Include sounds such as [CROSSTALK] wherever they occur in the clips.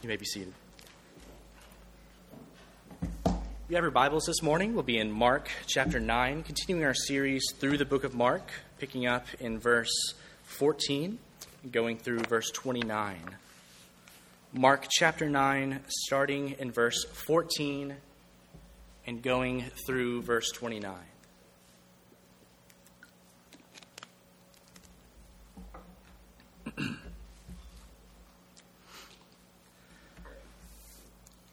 You may be seated. You have your Bibles this morning. We'll be in Mark chapter 9, continuing our series through the book of Mark, picking up in verse 14, going through verse 29. Mark chapter 9, starting in verse 14 and going through verse 29.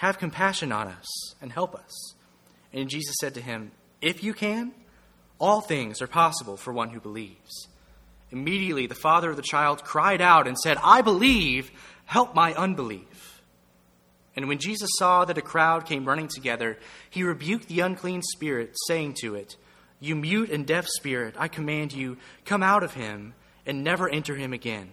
have compassion on us and help us. And Jesus said to him, If you can, all things are possible for one who believes. Immediately the father of the child cried out and said, I believe, help my unbelief. And when Jesus saw that a crowd came running together, he rebuked the unclean spirit, saying to it, You mute and deaf spirit, I command you, come out of him and never enter him again.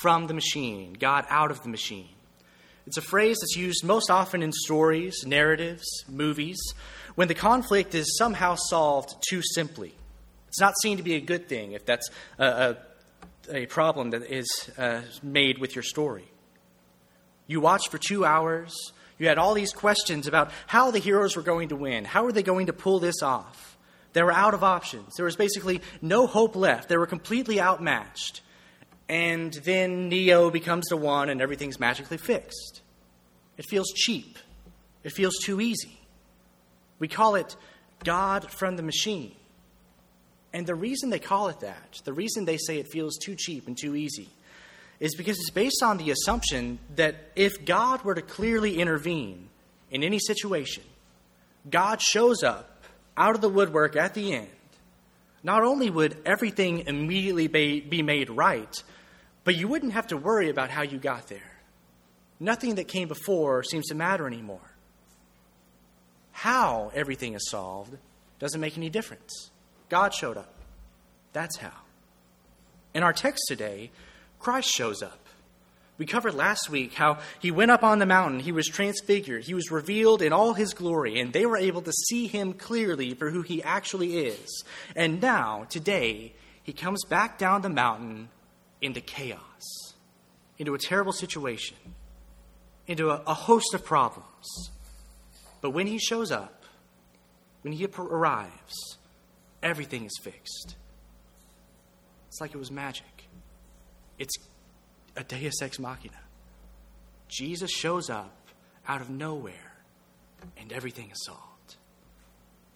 from the machine, God out of the machine. It's a phrase that's used most often in stories, narratives, movies, when the conflict is somehow solved too simply. It's not seen to be a good thing if that's a, a, a problem that is uh, made with your story. You watched for two hours, you had all these questions about how the heroes were going to win, how were they going to pull this off. They were out of options. There was basically no hope left. They were completely outmatched and then Neo becomes the one and everything's magically fixed. It feels cheap. It feels too easy. We call it God from the machine. And the reason they call it that, the reason they say it feels too cheap and too easy, is because it's based on the assumption that if God were to clearly intervene in any situation, God shows up out of the woodwork at the end, not only would everything immediately be made right, but you wouldn't have to worry about how you got there. Nothing that came before seems to matter anymore. How everything is solved doesn't make any difference. God showed up. That's how. In our text today, Christ shows up. We covered last week how he went up on the mountain, he was transfigured, he was revealed in all his glory, and they were able to see him clearly for who he actually is. And now, today, he comes back down the mountain into chaos, into a terrible situation, into a, a host of problems. But when he shows up, when he arrives, everything is fixed. It's like it was magic. It's a deus ex machina. Jesus shows up out of nowhere, and everything is solved.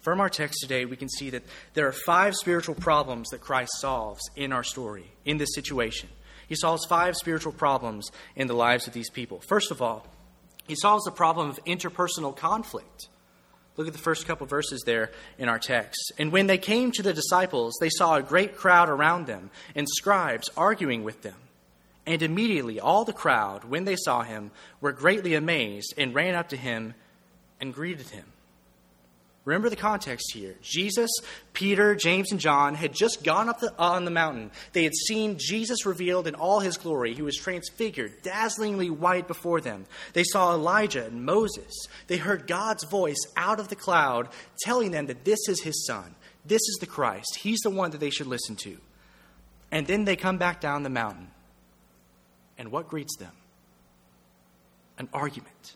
From our text today, we can see that there are five spiritual problems that Christ solves in our story, in this situation. He solves five spiritual problems in the lives of these people. First of all, he solves the problem of interpersonal conflict. Look at the first couple verses there in our text. And when they came to the disciples, they saw a great crowd around them and scribes arguing with them. And immediately all the crowd, when they saw him, were greatly amazed and ran up to him and greeted him. Remember the context here. Jesus, Peter, James, and John had just gone up the, on the mountain. They had seen Jesus revealed in all his glory. He was transfigured, dazzlingly white before them. They saw Elijah and Moses. They heard God's voice out of the cloud telling them that this is his son. This is the Christ. He's the one that they should listen to. And then they come back down the mountain. And what greets them? An argument.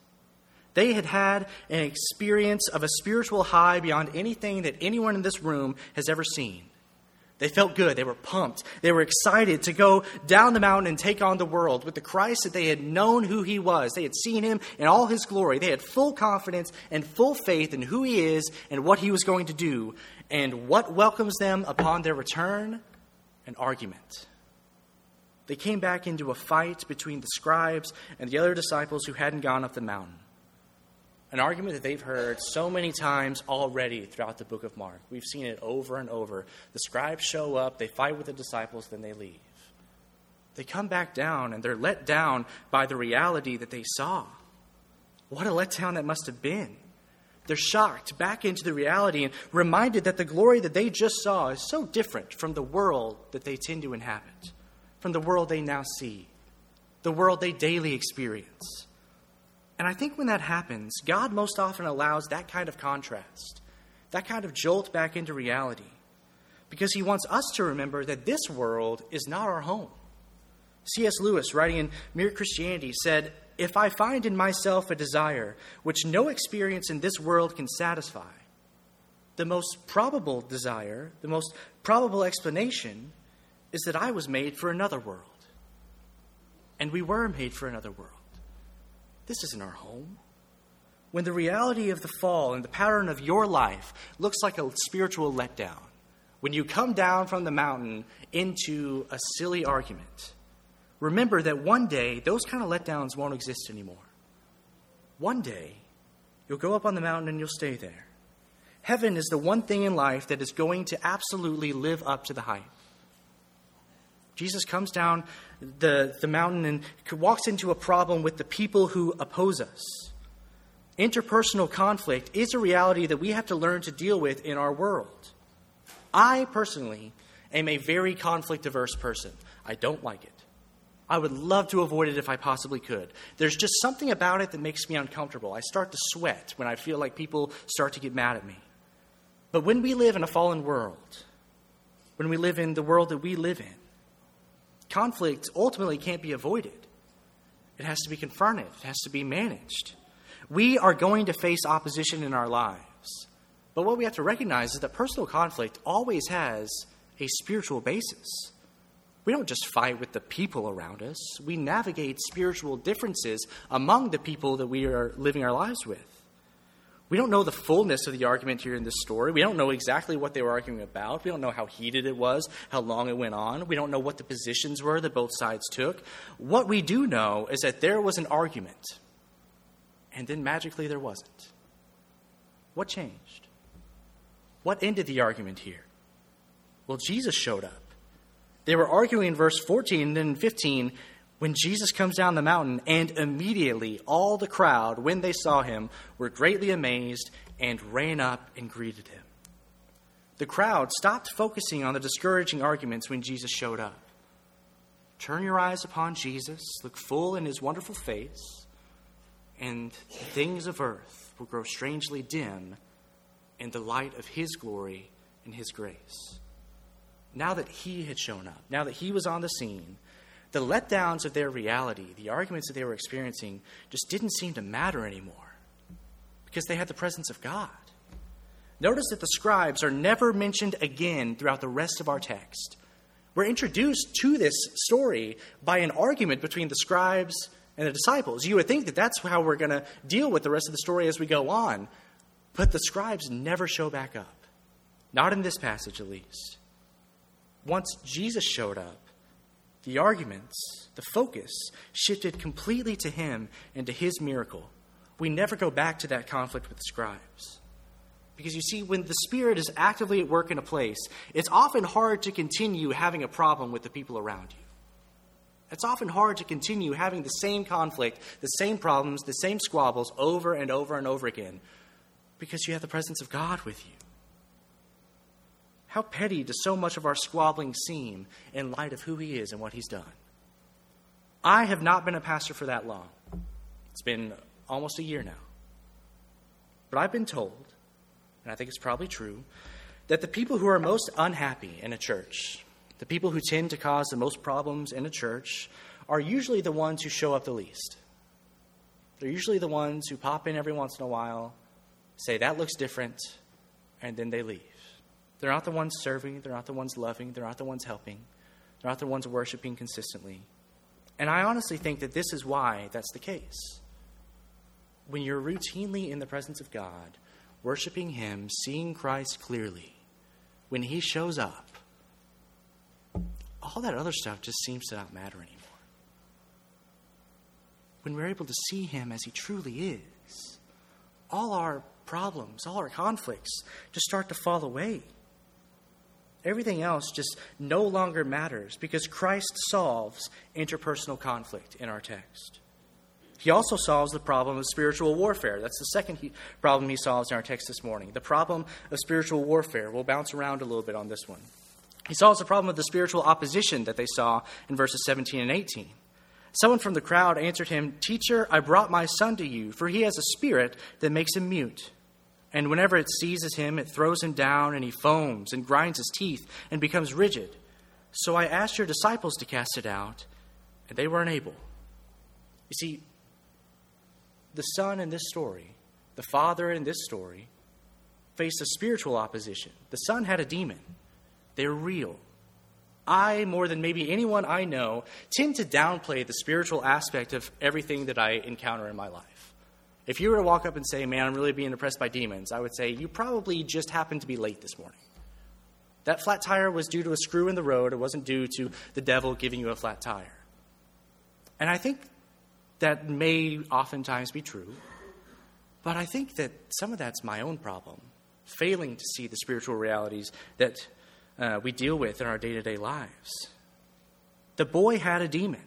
They had had an experience of a spiritual high beyond anything that anyone in this room has ever seen. They felt good. They were pumped. They were excited to go down the mountain and take on the world with the Christ that they had known who he was. They had seen him in all his glory. They had full confidence and full faith in who he is and what he was going to do. And what welcomes them upon their return? An argument. They came back into a fight between the scribes and the other disciples who hadn't gone up the mountain an argument that they've heard so many times already throughout the book of Mark. We've seen it over and over. The scribes show up, they fight with the disciples, then they leave. They come back down and they're let down by the reality that they saw. What a letdown that must have been. They're shocked back into the reality and reminded that the glory that they just saw is so different from the world that they tend to inhabit, from the world they now see, the world they daily experience. And I think when that happens, God most often allows that kind of contrast, that kind of jolt back into reality, because He wants us to remember that this world is not our home. C.S. Lewis, writing in Mere Christianity, said, If I find in myself a desire which no experience in this world can satisfy, the most probable desire, the most probable explanation, is that I was made for another world. And we were made for another world. This isn't our home. When the reality of the fall and the pattern of your life looks like a spiritual letdown, when you come down from the mountain into a silly argument, remember that one day those kind of letdowns won't exist anymore. One day, you'll go up on the mountain and you'll stay there. Heaven is the one thing in life that is going to absolutely live up to the hype. Jesus comes down the, the mountain and walks into a problem with the people who oppose us. Interpersonal conflict is a reality that we have to learn to deal with in our world. I personally am a very conflict averse person. I don't like it. I would love to avoid it if I possibly could. There's just something about it that makes me uncomfortable. I start to sweat when I feel like people start to get mad at me. But when we live in a fallen world, when we live in the world that we live in, conflict ultimately can't be avoided. It has to be confronted, it has to be managed. We are going to face opposition in our lives. But what we have to recognize is that personal conflict always has a spiritual basis. We don't just fight with the people around us, we navigate spiritual differences among the people that we are living our lives with. We don't know the fullness of the argument here in this story. We don't know exactly what they were arguing about. We don't know how heated it was, how long it went on. We don't know what the positions were that both sides took. What we do know is that there was an argument, and then magically there wasn't. What changed? What ended the argument here? Well, Jesus showed up. They were arguing in verse 14 and then 15 when Jesus comes down the mountain, and immediately all the crowd, when they saw him, were greatly amazed and ran up and greeted him. The crowd stopped focusing on the discouraging arguments when Jesus showed up. Turn your eyes upon Jesus, look full in his wonderful face, and the things of earth will grow strangely dim in the light of his glory and his grace. Now that he had shown up, now that he was on the scene, the letdowns of their reality, the arguments that they were experiencing, just didn't seem to matter anymore because they had the presence of God. Notice that the scribes are never mentioned again throughout the rest of our text. We're introduced to this story by an argument between the scribes and the disciples. You would think that that's how we're going to deal with the rest of the story as we go on. But the scribes never show back up. Not in this passage, at least. Once Jesus showed up, the arguments, the focus shifted completely to him and to his miracle. We never go back to that conflict with the scribes. Because you see, when the Spirit is actively at work in a place, it's often hard to continue having a problem with the people around you. It's often hard to continue having the same conflict, the same problems, the same squabbles over and over and over again. Because you have the presence of God with you. How petty does so much of our squabbling seem in light of who He is and what He's done? I have not been a pastor for that long. It's been almost a year now. But I've been told, and I think it's probably true, that the people who are most unhappy in a church, the people who tend to cause the most problems in a church, are usually the ones who show up the least. They're usually the ones who pop in every once in a while, say, that looks different, and then they leave. They're not the ones serving, they're not the ones loving, they're not the ones helping, they're not the ones worshiping consistently. And I honestly think that this is why that's the case. When you're routinely in the presence of God, worshiping Him, seeing Christ clearly, when He shows up, all that other stuff just seems to not matter anymore. When we're able to see Him as He truly is, all our problems, all our conflicts just start to fall away. Everything else just no longer matters because Christ solves interpersonal conflict in our text. He also solves the problem of spiritual warfare. That's the second he, problem he solves in our text this morning. The problem of spiritual warfare. We'll bounce around a little bit on this one. He solves the problem of the spiritual opposition that they saw in verses 17 and 18. Someone from the crowd answered him, Teacher, I brought my son to you, for he has a spirit that makes him mute. And whenever it seizes him, it throws him down, and he foams and grinds his teeth and becomes rigid. So I asked your disciples to cast it out, and they were unable. You see, the son in this story, the father in this story, faced a spiritual opposition. The son had a demon. They're real. I, more than maybe anyone I know, tend to downplay the spiritual aspect of everything that I encounter in my life. If you were to walk up and say, Man, I'm really being oppressed by demons, I would say, You probably just happened to be late this morning. That flat tire was due to a screw in the road, it wasn't due to the devil giving you a flat tire. And I think that may oftentimes be true, but I think that some of that's my own problem, failing to see the spiritual realities that uh, we deal with in our day to day lives. The boy had a demon.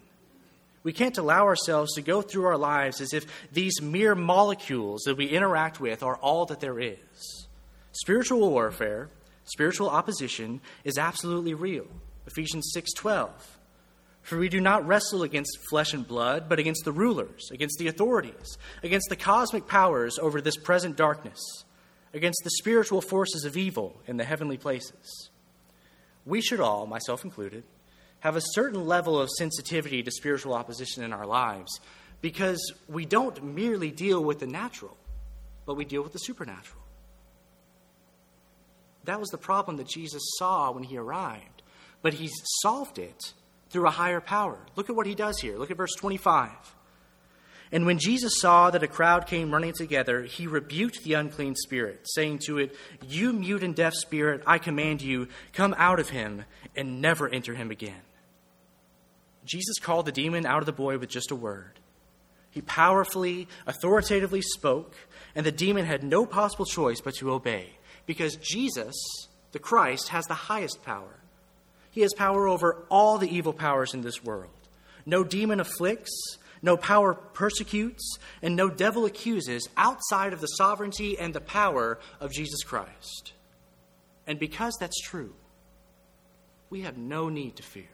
We can't allow ourselves to go through our lives as if these mere molecules that we interact with are all that there is. Spiritual warfare, spiritual opposition is absolutely real. Ephesians 6:12. For we do not wrestle against flesh and blood, but against the rulers, against the authorities, against the cosmic powers over this present darkness, against the spiritual forces of evil in the heavenly places. We should all, myself included, have a certain level of sensitivity to spiritual opposition in our lives because we don't merely deal with the natural, but we deal with the supernatural. That was the problem that Jesus saw when he arrived, but he solved it through a higher power. Look at what he does here. Look at verse 25. And when Jesus saw that a crowd came running together, he rebuked the unclean spirit, saying to it, You mute and deaf spirit, I command you, come out of him and never enter him again. Jesus called the demon out of the boy with just a word. He powerfully, authoritatively spoke, and the demon had no possible choice but to obey, because Jesus, the Christ, has the highest power. He has power over all the evil powers in this world. No demon afflicts, no power persecutes, and no devil accuses outside of the sovereignty and the power of Jesus Christ. And because that's true, we have no need to fear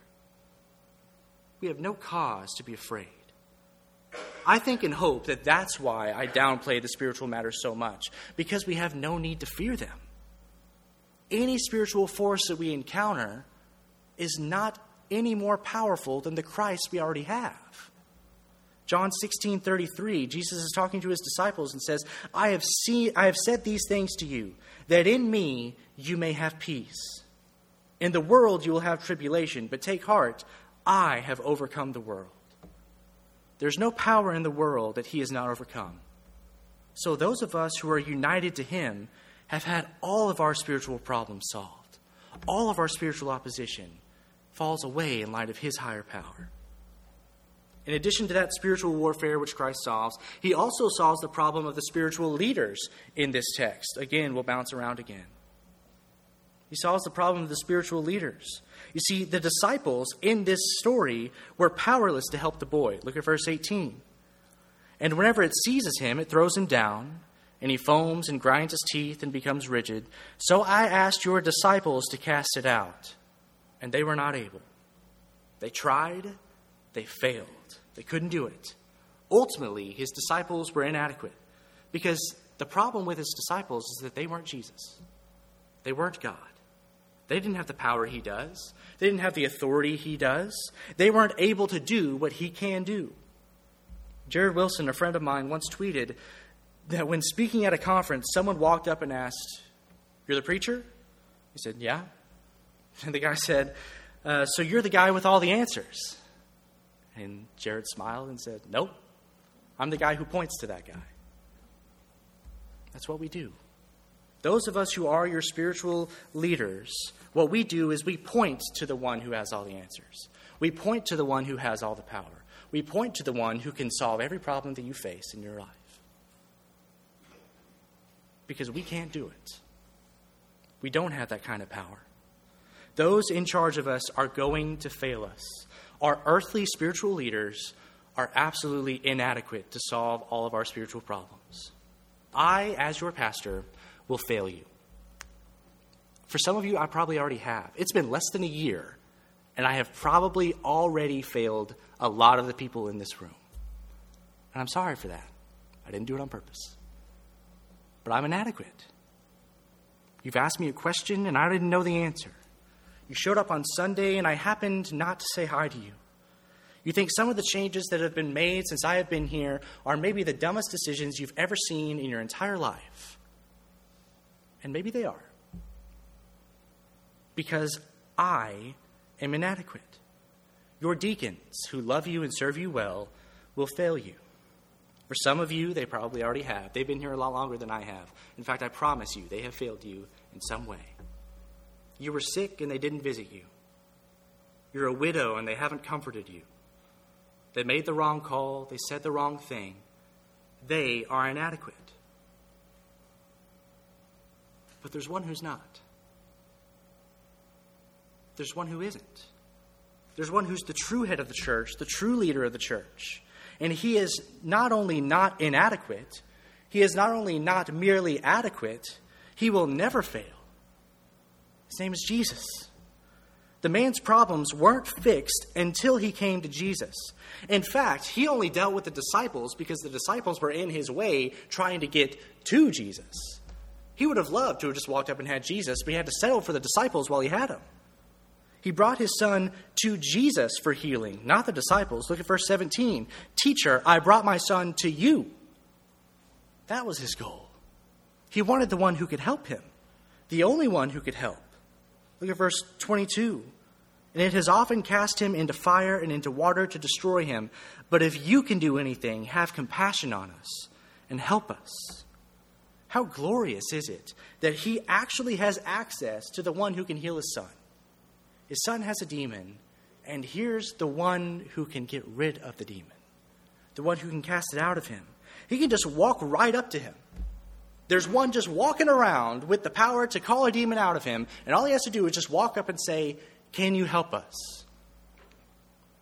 we have no cause to be afraid. I think and hope that that's why I downplay the spiritual matters so much, because we have no need to fear them. Any spiritual force that we encounter is not any more powerful than the Christ we already have. John 16, 33, Jesus is talking to his disciples and says, I have, seen, I have said these things to you, that in me you may have peace. In the world you will have tribulation, but take heart, I have overcome the world. There's no power in the world that he has not overcome. So, those of us who are united to him have had all of our spiritual problems solved. All of our spiritual opposition falls away in light of his higher power. In addition to that spiritual warfare which Christ solves, he also solves the problem of the spiritual leaders in this text. Again, we'll bounce around again. He solves the problem of the spiritual leaders. You see, the disciples in this story were powerless to help the boy. Look at verse 18. And whenever it seizes him, it throws him down, and he foams and grinds his teeth and becomes rigid. So I asked your disciples to cast it out, and they were not able. They tried, they failed. They couldn't do it. Ultimately, his disciples were inadequate because the problem with his disciples is that they weren't Jesus. They weren't God. They didn't have the power he does, they didn't have the authority he does. They weren't able to do what he can do. Jared Wilson, a friend of mine, once tweeted that when speaking at a conference, someone walked up and asked, You're the preacher? He said, Yeah. [LAUGHS] And the guy said, uh, So you're the guy with all the answers? And Jared smiled and said, Nope. I'm the guy who points to that guy. That's what we do. Those of us who are your spiritual leaders, what we do is we point to the one who has all the answers. We point to the one who has all the power. We point to the one who can solve every problem that you face in your life. Because we can't do it. We don't have that kind of power. Those in charge of us are going to fail us. Our earthly spiritual leaders are absolutely inadequate to solve all of our spiritual problems. I, as your pastor, will fail you. For some of you, I probably already have. It's been less than a year, and I have probably already failed a lot of the people in this room. And I'm sorry for that. I didn't do it on purpose. But I'm inadequate. You've asked me a question, and I didn't know the answer. You showed up on Sunday, and I happened not to say hi to you. You think some of the changes that have been made since I have been here are maybe the dumbest decisions you've ever seen in your entire life. And maybe they are. Because I am inadequate. Your deacons, who love you and serve you well, will fail you. For some of you, they probably already have. They've been here a lot longer than I have. In fact, I promise you, they have failed you in some way. You were sick and they didn't visit you. You're a widow and they haven't comforted you. They made the wrong call, they said the wrong thing. They are inadequate. But there's one who's not. There's one who isn't. There's one who's the true head of the church, the true leader of the church. And he is not only not inadequate, he is not only not merely adequate, he will never fail. His name is Jesus. The man's problems weren't fixed until he came to Jesus. In fact, he only dealt with the disciples because the disciples were in his way trying to get to Jesus. He would have loved to have just walked up and had Jesus, but he had to settle for the disciples while he had him. He brought his son to Jesus for healing, not the disciples. Look at verse 17. Teacher, I brought my son to you. That was his goal. He wanted the one who could help him, the only one who could help. Look at verse 22. And it has often cast him into fire and into water to destroy him. But if you can do anything, have compassion on us and help us. How glorious is it that he actually has access to the one who can heal his son? His son has a demon, and here's the one who can get rid of the demon, the one who can cast it out of him. He can just walk right up to him. There's one just walking around with the power to call a demon out of him, and all he has to do is just walk up and say, Can you help us?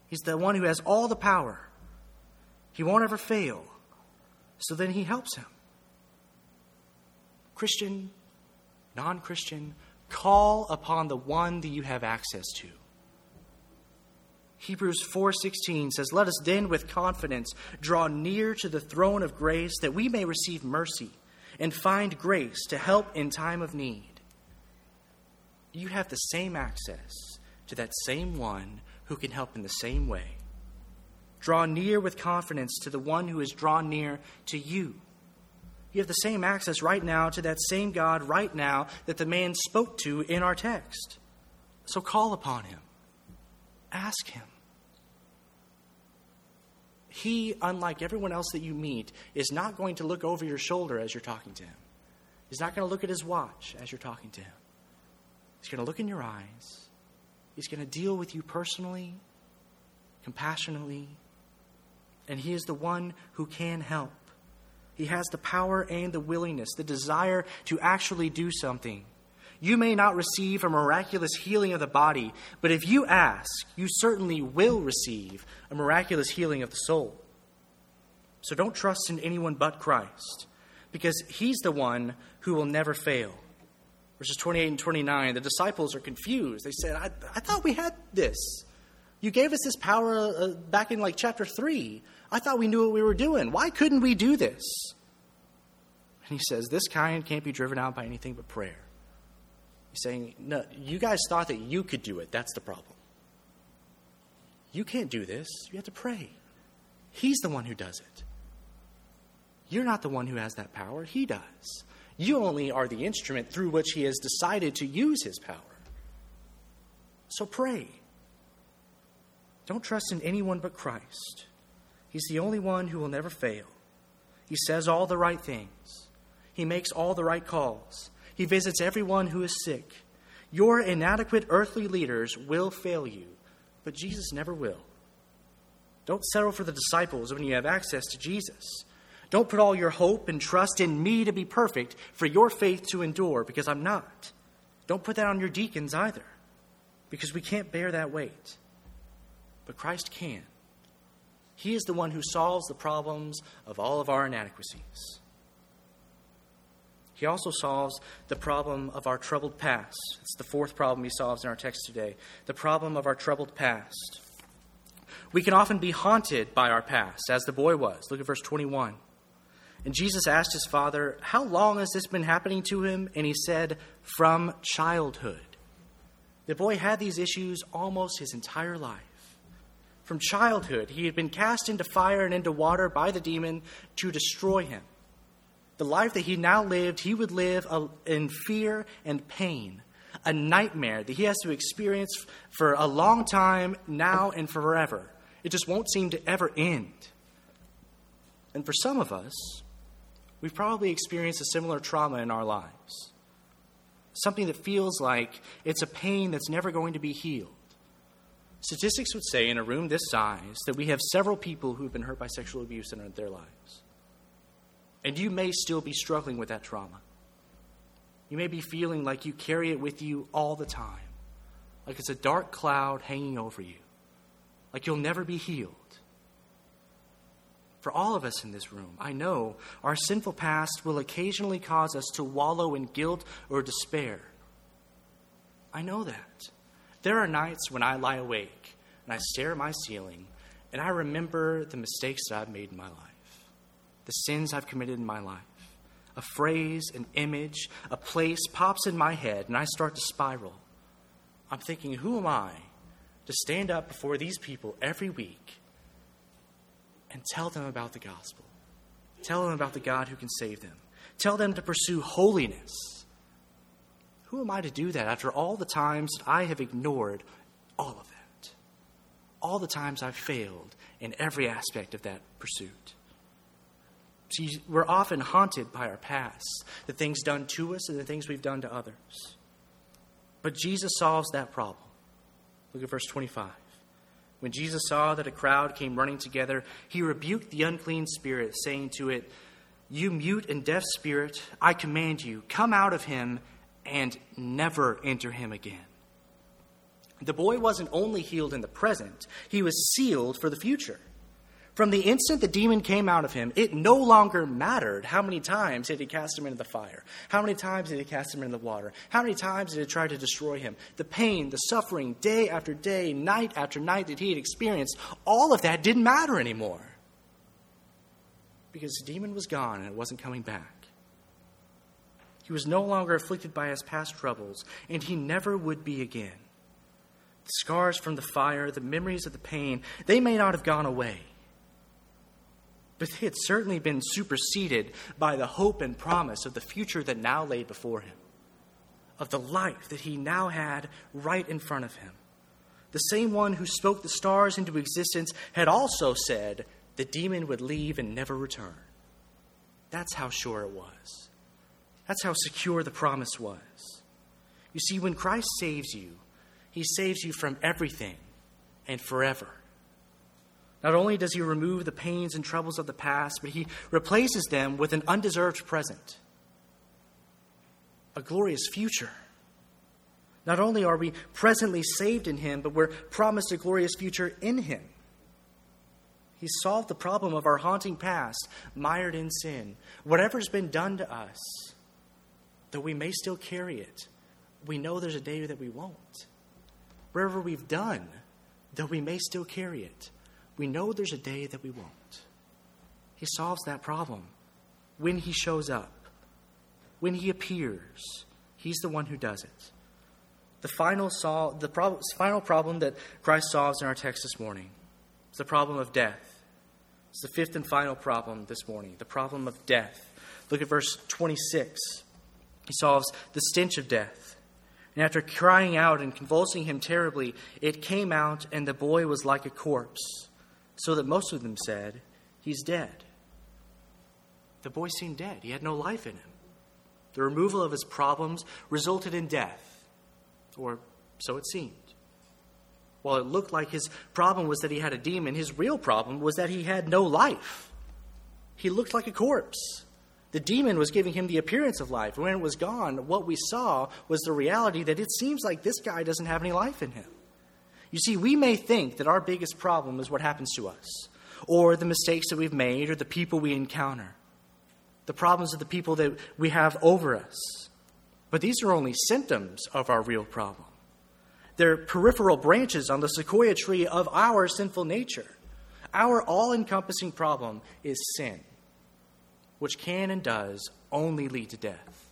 He's the one who has all the power. He won't ever fail. So then he helps him. Christian, non Christian, call upon the one that you have access to. Hebrews 4:16 says, "Let us then with confidence draw near to the throne of grace that we may receive mercy and find grace to help in time of need." You have the same access to that same one who can help in the same way. Draw near with confidence to the one who is drawn near to you. You have the same access right now to that same God right now that the man spoke to in our text. So call upon him, ask him. He, unlike everyone else that you meet, is not going to look over your shoulder as you're talking to him. He's not going to look at his watch as you're talking to him. He's going to look in your eyes. He's going to deal with you personally, compassionately, and he is the one who can help. He has the power and the willingness, the desire to actually do something. You may not receive a miraculous healing of the body, but if you ask, you certainly will receive a miraculous healing of the soul. So don't trust in anyone but Christ. because he's the one who will never fail. Verses 28 and 29, the disciples are confused. They said, I, I thought we had this. You gave us this power uh, back in like chapter 3. I thought we knew what we were doing. Why couldn't we do this? And he says, This kind can't be driven out by anything but prayer. He's saying, No, you guys thought that you could do it. That's the problem. You can't do this. You have to pray. He's the one who does it. You're not the one who has that power. He does. You only are the instrument through which he has decided to use his power. So pray. Don't trust in anyone but Christ. He's the only one who will never fail. He says all the right things, he makes all the right calls, he visits everyone who is sick. Your inadequate earthly leaders will fail you, but Jesus never will. Don't settle for the disciples when you have access to Jesus. Don't put all your hope and trust in me to be perfect for your faith to endure, because I'm not. Don't put that on your deacons either, because we can't bear that weight. But Christ can. He is the one who solves the problems of all of our inadequacies. He also solves the problem of our troubled past. It's the fourth problem he solves in our text today the problem of our troubled past. We can often be haunted by our past, as the boy was. Look at verse 21. And Jesus asked his father, How long has this been happening to him? And he said, From childhood. The boy had these issues almost his entire life. From childhood, he had been cast into fire and into water by the demon to destroy him. The life that he now lived, he would live in fear and pain, a nightmare that he has to experience for a long time, now and forever. It just won't seem to ever end. And for some of us, we've probably experienced a similar trauma in our lives. Something that feels like it's a pain that's never going to be healed. Statistics would say in a room this size that we have several people who have been hurt by sexual abuse in their lives. And you may still be struggling with that trauma. You may be feeling like you carry it with you all the time, like it's a dark cloud hanging over you, like you'll never be healed. For all of us in this room, I know our sinful past will occasionally cause us to wallow in guilt or despair. I know that. There are nights when I lie awake and I stare at my ceiling and I remember the mistakes that I've made in my life, the sins I've committed in my life. A phrase, an image, a place pops in my head and I start to spiral. I'm thinking, who am I to stand up before these people every week and tell them about the gospel. Tell them about the God who can save them. Tell them to pursue holiness. Who am I to do that after all the times that I have ignored all of that? All the times I've failed in every aspect of that pursuit. See, we're often haunted by our past, the things done to us and the things we've done to others. But Jesus solves that problem. Look at verse 25. When Jesus saw that a crowd came running together, he rebuked the unclean spirit, saying to it, You mute and deaf spirit, I command you, come out of him and never enter him again. The boy wasn't only healed in the present, he was sealed for the future. From the instant the demon came out of him, it no longer mattered how many times did he cast him into the fire, how many times did he cast him into the water, how many times did it try to destroy him. The pain, the suffering, day after day, night after night that he had experienced, all of that didn't matter anymore. Because the demon was gone and it wasn't coming back. He was no longer afflicted by his past troubles, and he never would be again. The scars from the fire, the memories of the pain, they may not have gone away but they had certainly been superseded by the hope and promise of the future that now lay before him, of the life that he now had right in front of him. The same one who spoke the stars into existence had also said the demon would leave and never return. That's how sure it was. That's how secure the promise was. You see, when Christ saves you, he saves you from everything and forever. Not only does he remove the pains and troubles of the past, but he replaces them with an undeserved present, a glorious future. Not only are we presently saved in him, but we're promised a glorious future in him. He solved the problem of our haunting past, mired in sin. Whatever's been done to us, though we may still carry it, we know there's a day that we won't. Wherever we've done, though we may still carry it, we know there's a day that we won't. He solves that problem when he shows up, when he appears. He's the one who does it. The final, sol- the pro- final problem that Christ solves in our text this morning is the problem of death. It's the fifth and final problem this morning the problem of death. Look at verse 26. He solves the stench of death. And after crying out and convulsing him terribly, it came out, and the boy was like a corpse, so that most of them said, He's dead. The boy seemed dead. He had no life in him. The removal of his problems resulted in death, or so it seemed. While it looked like his problem was that he had a demon, his real problem was that he had no life. He looked like a corpse. The demon was giving him the appearance of life. When it was gone, what we saw was the reality that it seems like this guy doesn't have any life in him. You see, we may think that our biggest problem is what happens to us, or the mistakes that we've made, or the people we encounter, the problems of the people that we have over us. But these are only symptoms of our real problem. They're peripheral branches on the sequoia tree of our sinful nature. Our all encompassing problem is sin which can and does only lead to death.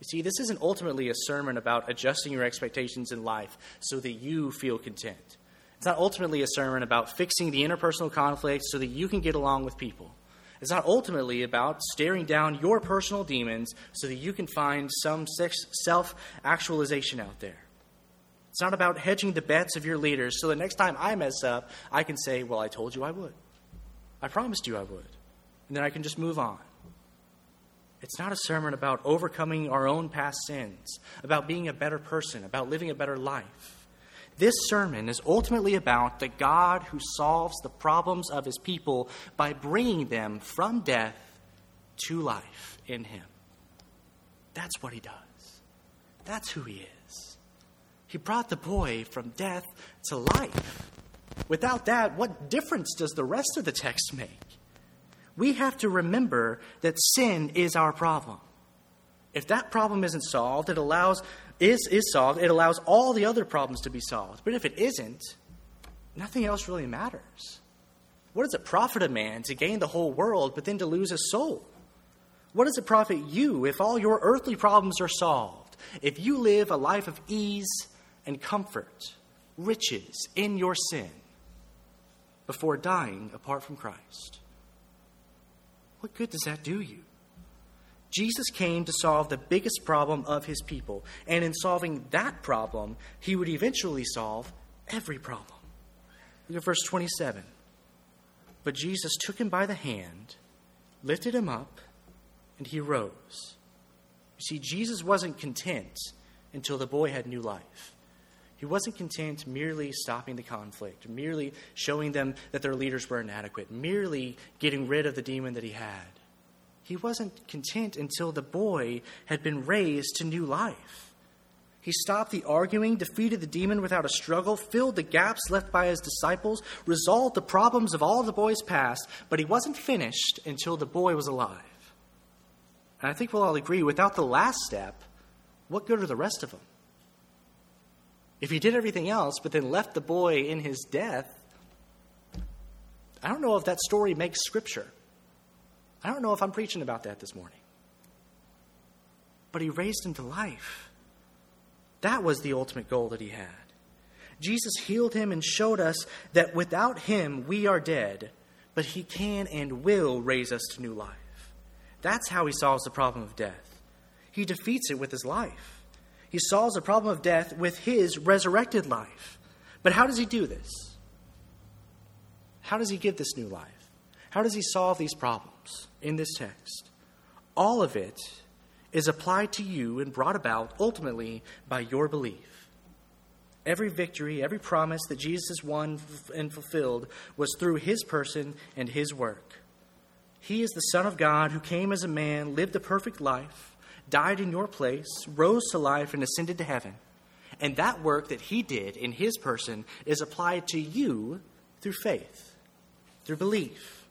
You see, this isn't ultimately a sermon about adjusting your expectations in life so that you feel content. It's not ultimately a sermon about fixing the interpersonal conflicts so that you can get along with people. It's not ultimately about staring down your personal demons so that you can find some self actualization out there. It's not about hedging the bets of your leaders so the next time I mess up, I can say, Well, I told you I would. I promised you I would and then I can just move on. It's not a sermon about overcoming our own past sins, about being a better person, about living a better life. This sermon is ultimately about the God who solves the problems of his people by bringing them from death to life in him. That's what he does. That's who he is. He brought the boy from death to life. Without that, what difference does the rest of the text make? We have to remember that sin is our problem. If that problem isn't solved, it allows is is solved, it allows all the other problems to be solved. But if it isn't, nothing else really matters. What does it profit a man to gain the whole world but then to lose his soul? What does it profit you if all your earthly problems are solved? If you live a life of ease and comfort, riches in your sin before dying apart from Christ? What good does that do you? Jesus came to solve the biggest problem of his people, and in solving that problem, he would eventually solve every problem. Look at verse 27. But Jesus took him by the hand, lifted him up, and he rose. You see, Jesus wasn't content until the boy had new life. He wasn't content merely stopping the conflict, merely showing them that their leaders were inadequate, merely getting rid of the demon that he had. He wasn't content until the boy had been raised to new life. He stopped the arguing, defeated the demon without a struggle, filled the gaps left by his disciples, resolved the problems of all the boy's past, but he wasn't finished until the boy was alive. And I think we'll all agree without the last step, what good are the rest of them? If he did everything else, but then left the boy in his death, I don't know if that story makes scripture. I don't know if I'm preaching about that this morning. But he raised him to life. That was the ultimate goal that he had. Jesus healed him and showed us that without him we are dead, but he can and will raise us to new life. That's how he solves the problem of death. He defeats it with his life. He solves the problem of death with his resurrected life. But how does he do this? How does he give this new life? How does he solve these problems in this text? All of it is applied to you and brought about ultimately by your belief. Every victory, every promise that Jesus won and fulfilled was through his person and his work. He is the Son of God who came as a man, lived a perfect life, died in your place, rose to life, and ascended to heaven. And that work that he did in his person is applied to you through faith. through belief.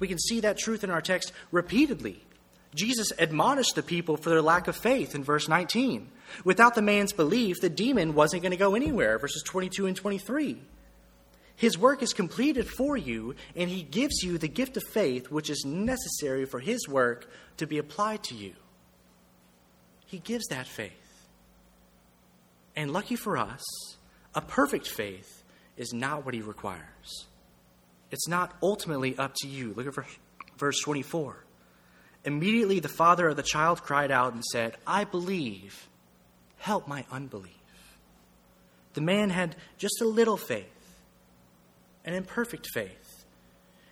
We can see that truth in our text repeatedly. Jesus admonished the people for their lack of faith in verse 19. Without the man's belief, the demon wasn't going to go anywhere, verses 22 and 23. His work is completed for you, and he gives you the gift of faith which is necessary for his work to be applied to you. He gives that faith. And lucky for us, a perfect faith is not what he requires. It's not ultimately up to you. Look at verse 24. Immediately the father of the child cried out and said, I believe, help my unbelief. The man had just a little faith, an imperfect faith.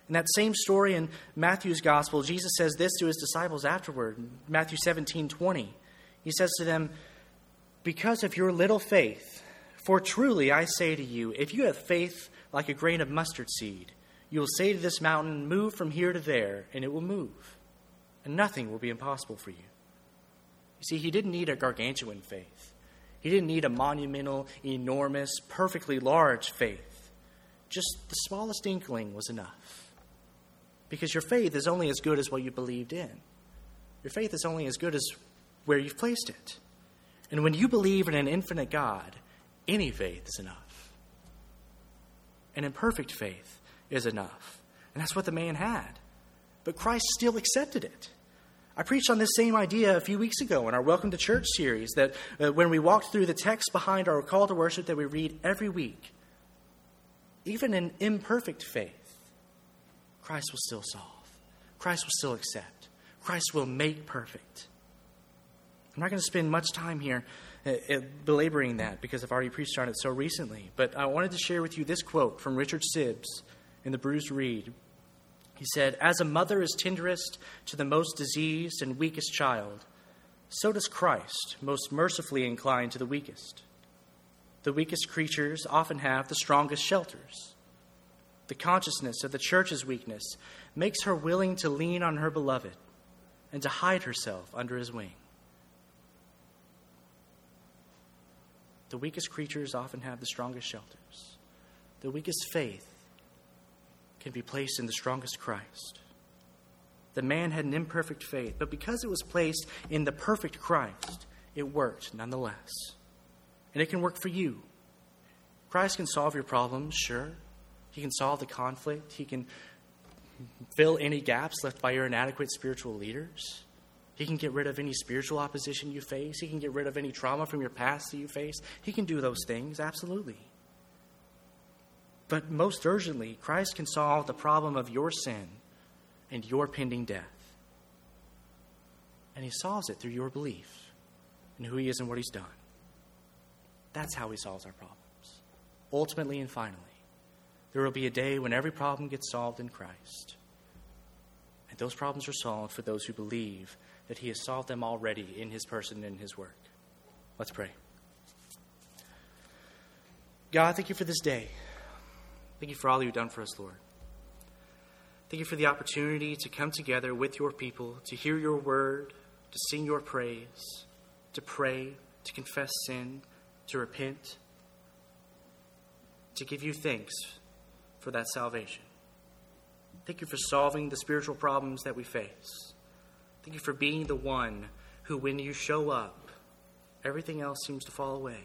In that same story in Matthew's gospel, Jesus says this to his disciples afterward, Matthew 17 20. He says to them, Because of your little faith, for truly I say to you, if you have faith like a grain of mustard seed, you will say to this mountain, Move from here to there, and it will move. And nothing will be impossible for you. You see, he didn't need a gargantuan faith. He didn't need a monumental, enormous, perfectly large faith. Just the smallest inkling was enough. Because your faith is only as good as what you believed in. Your faith is only as good as where you've placed it. And when you believe in an infinite God, any faith is enough. An imperfect faith is enough. And that's what the man had. But Christ still accepted it. I preached on this same idea a few weeks ago in our Welcome to Church series that uh, when we walked through the text behind our call to worship that we read every week, even in imperfect faith, Christ will still solve. Christ will still accept. Christ will make perfect. I'm not going to spend much time here uh, belaboring that because I've already preached on it so recently. But I wanted to share with you this quote from Richard Sibbes in The Bruised Reed. He said, As a mother is tenderest to the most diseased and weakest child, so does Christ most mercifully incline to the weakest. The weakest creatures often have the strongest shelters. The consciousness of the church's weakness makes her willing to lean on her beloved and to hide herself under his wing. The weakest creatures often have the strongest shelters. The weakest faith can be placed in the strongest Christ. The man had an imperfect faith, but because it was placed in the perfect Christ, it worked nonetheless. And it can work for you. Christ can solve your problems, sure. He can solve the conflict. He can fill any gaps left by your inadequate spiritual leaders. He can get rid of any spiritual opposition you face. He can get rid of any trauma from your past that you face. He can do those things, absolutely. But most urgently, Christ can solve the problem of your sin and your pending death. And He solves it through your belief in who He is and what He's done. That's how He solves our problems. Ultimately and finally, there will be a day when every problem gets solved in Christ. And those problems are solved for those who believe that He has solved them already in His person and in His work. Let's pray. God, thank you for this day. Thank you for all you've done for us, Lord. Thank you for the opportunity to come together with your people, to hear your word, to sing your praise, to pray, to confess sin, to repent, to give you thanks for that salvation. Thank you for solving the spiritual problems that we face. Thank you for being the one who, when you show up, everything else seems to fall away.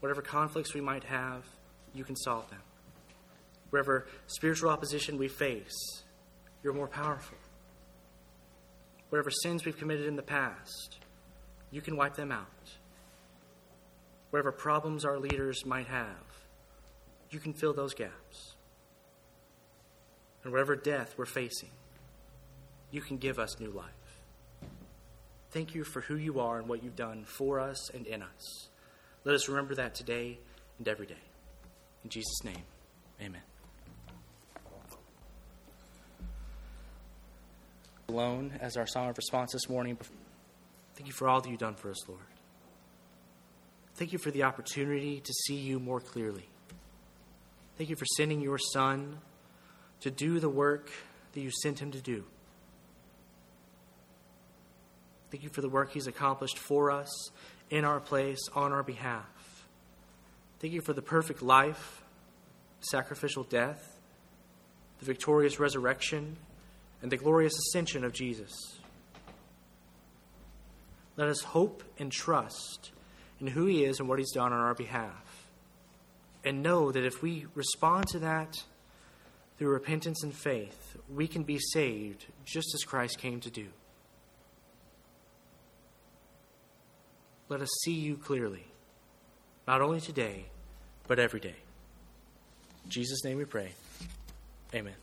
Whatever conflicts we might have, you can solve them. Wherever spiritual opposition we face, you're more powerful. Whatever sins we've committed in the past, you can wipe them out. Whatever problems our leaders might have, you can fill those gaps. And whatever death we're facing, you can give us new life. Thank you for who you are and what you've done for us and in us. Let us remember that today and every day. In Jesus' name, amen. Alone as our song of response this morning. Thank you for all that you've done for us, Lord. Thank you for the opportunity to see you more clearly. Thank you for sending your Son to do the work that you sent him to do. Thank you for the work he's accomplished for us in our place on our behalf. Thank you for the perfect life sacrificial death, the victorious resurrection, and the glorious ascension of Jesus. Let us hope and trust in who He is and what He's done on our behalf. And know that if we respond to that through repentance and faith, we can be saved just as Christ came to do. Let us see you clearly, not only today, but every day. In Jesus' name we pray. Amen.